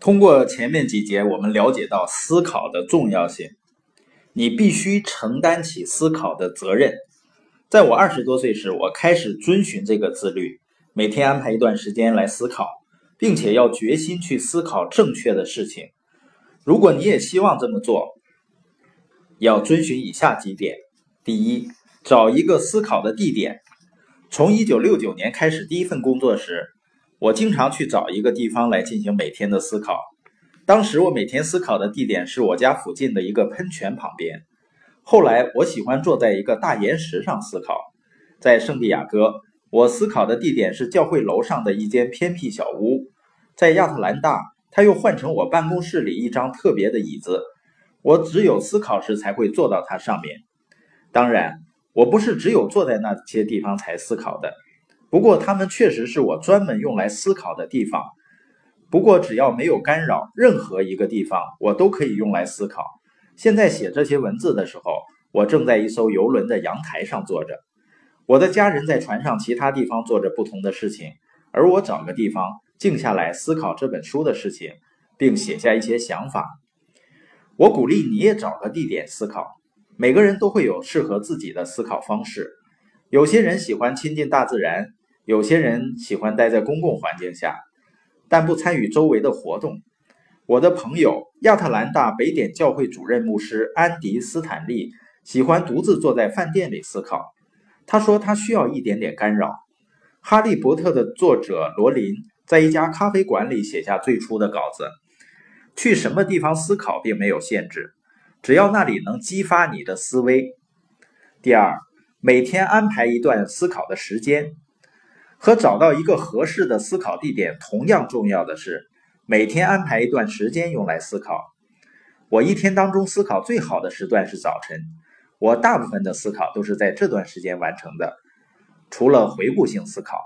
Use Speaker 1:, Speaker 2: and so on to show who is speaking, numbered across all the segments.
Speaker 1: 通过前面几节，我们了解到思考的重要性。你必须承担起思考的责任。在我二十多岁时，我开始遵循这个自律，每天安排一段时间来思考，并且要决心去思考正确的事情。如果你也希望这么做，要遵循以下几点：第一，找一个思考的地点。从一九六九年开始第一份工作时，我经常去找一个地方来进行每天的思考。当时我每天思考的地点是我家附近的一个喷泉旁边。后来我喜欢坐在一个大岩石上思考。在圣地亚哥，我思考的地点是教会楼上的一间偏僻小屋。在亚特兰大，他又换成我办公室里一张特别的椅子，我只有思考时才会坐到它上面。当然，我不是只有坐在那些地方才思考的，不过它们确实是我专门用来思考的地方。不过，只要没有干扰，任何一个地方我都可以用来思考。现在写这些文字的时候，我正在一艘游轮的阳台上坐着，我的家人在船上其他地方做着不同的事情，而我找个地方静下来思考这本书的事情，并写下一些想法。我鼓励你也找个地点思考。每个人都会有适合自己的思考方式，有些人喜欢亲近大自然，有些人喜欢待在公共环境下。但不参与周围的活动。我的朋友亚特兰大北点教会主任牧师安迪斯坦利喜欢独自坐在饭店里思考。他说他需要一点点干扰。哈利波特的作者罗琳在一家咖啡馆里写下最初的稿子。去什么地方思考并没有限制，只要那里能激发你的思维。第二，每天安排一段思考的时间。和找到一个合适的思考地点同样重要的是，每天安排一段时间用来思考。我一天当中思考最好的时段是早晨，我大部分的思考都是在这段时间完成的。除了回顾性思考，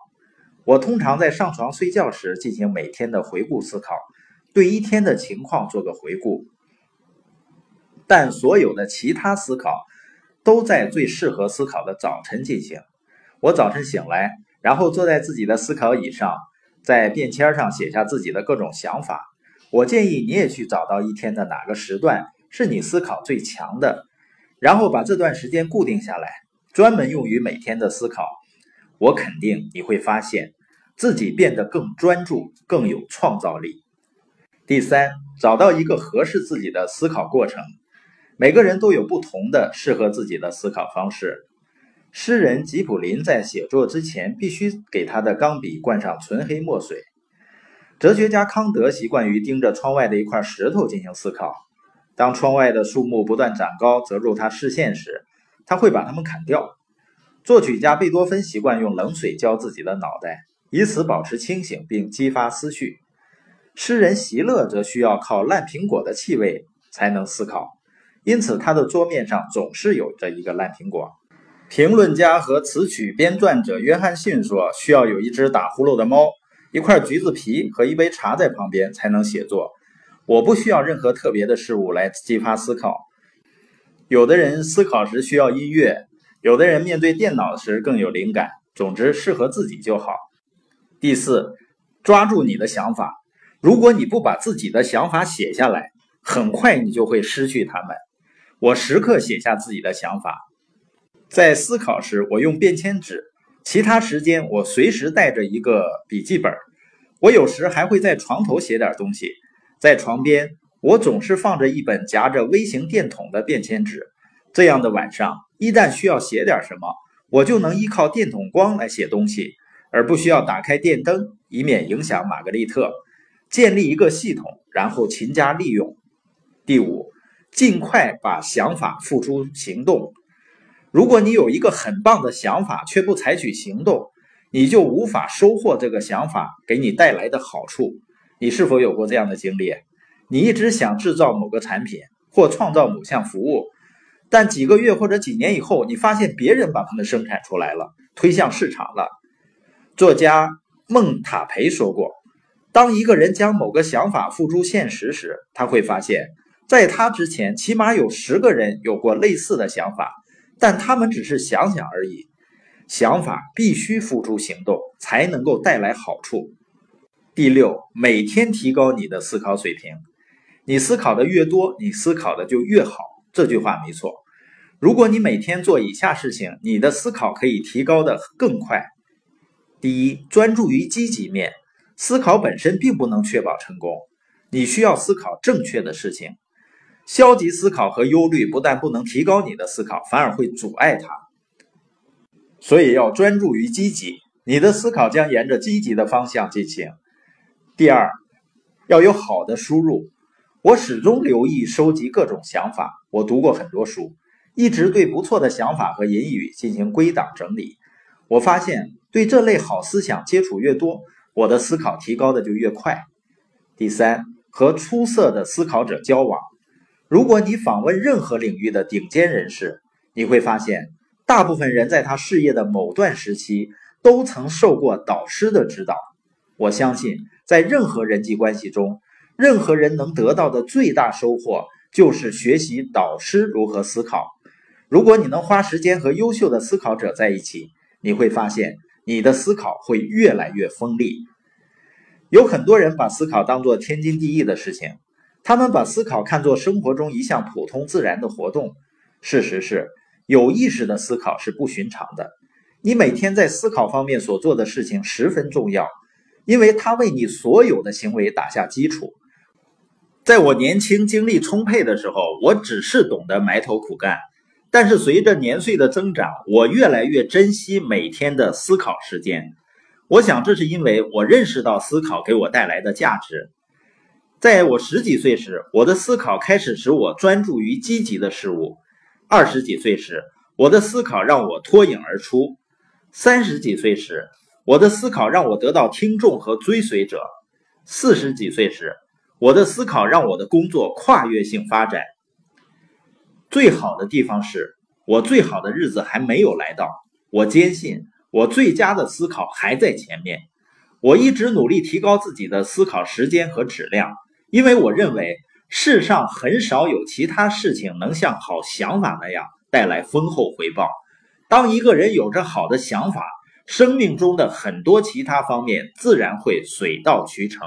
Speaker 1: 我通常在上床睡觉时进行每天的回顾思考，对一天的情况做个回顾。但所有的其他思考都在最适合思考的早晨进行。我早晨醒来。然后坐在自己的思考椅上，在便签上写下自己的各种想法。我建议你也去找到一天的哪个时段是你思考最强的，然后把这段时间固定下来，专门用于每天的思考。我肯定你会发现自己变得更专注、更有创造力。第三，找到一个合适自己的思考过程。每个人都有不同的适合自己的思考方式。诗人吉普林在写作之前必须给他的钢笔灌上纯黑墨水。哲学家康德习惯于盯着窗外的一块石头进行思考。当窗外的树木不断长高，遮住他视线时，他会把它们砍掉。作曲家贝多芬习惯用冷水浇自己的脑袋，以此保持清醒并激发思绪。诗人席勒则需要靠烂苹果的气味才能思考，因此他的桌面上总是有着一个烂苹果。评论家和词曲编撰者约翰逊说：“需要有一只打呼噜的猫、一块橘子皮和一杯茶在旁边才能写作。我不需要任何特别的事物来激发思考。有的人思考时需要音乐，有的人面对电脑时更有灵感。总之，适合自己就好。”第四，抓住你的想法。如果你不把自己的想法写下来，很快你就会失去它们。我时刻写下自己的想法。在思考时，我用便签纸；其他时间，我随时带着一个笔记本。我有时还会在床头写点东西。在床边，我总是放着一本夹着微型电筒的便签纸。这样的晚上，一旦需要写点什么，我就能依靠电筒光来写东西，而不需要打开电灯，以免影响玛格丽特。建立一个系统，然后勤加利用。第五，尽快把想法付诸行动。如果你有一个很棒的想法却不采取行动，你就无法收获这个想法给你带来的好处。你是否有过这样的经历？你一直想制造某个产品或创造某项服务，但几个月或者几年以后，你发现别人把它们生产出来了，推向市场了。作家孟塔培说过：“当一个人将某个想法付诸现实时，他会发现，在他之前，起码有十个人有过类似的想法。”但他们只是想想而已，想法必须付诸行动才能够带来好处。第六，每天提高你的思考水平。你思考的越多，你思考的就越好。这句话没错。如果你每天做以下事情，你的思考可以提高的更快。第一，专注于积极面。思考本身并不能确保成功，你需要思考正确的事情。消极思考和忧虑不但不能提高你的思考，反而会阻碍它。所以要专注于积极，你的思考将沿着积极的方向进行。第二，要有好的输入。我始终留意收集各种想法，我读过很多书，一直对不错的想法和引语进行归档整理。我发现，对这类好思想接触越多，我的思考提高的就越快。第三，和出色的思考者交往。如果你访问任何领域的顶尖人士，你会发现，大部分人在他事业的某段时期都曾受过导师的指导。我相信，在任何人际关系中，任何人能得到的最大收获就是学习导师如何思考。如果你能花时间和优秀的思考者在一起，你会发现你的思考会越来越锋利。有很多人把思考当作天经地义的事情。他们把思考看作生活中一项普通自然的活动。事实是，有意识的思考是不寻常的。你每天在思考方面所做的事情十分重要，因为它为你所有的行为打下基础。在我年轻、精力充沛的时候，我只是懂得埋头苦干。但是随着年岁的增长，我越来越珍惜每天的思考时间。我想，这是因为我认识到思考给我带来的价值。在我十几岁时，我的思考开始使我专注于积极的事物；二十几岁时，我的思考让我脱颖而出；三十几岁时，我的思考让我得到听众和追随者；四十几岁时，我的思考让我的工作跨越性发展。最好的地方是我最好的日子还没有来到，我坚信我最佳的思考还在前面。我一直努力提高自己的思考时间和质量。因为我认为世上很少有其他事情能像好想法那样带来丰厚回报。当一个人有着好的想法，生命中的很多其他方面自然会水到渠成。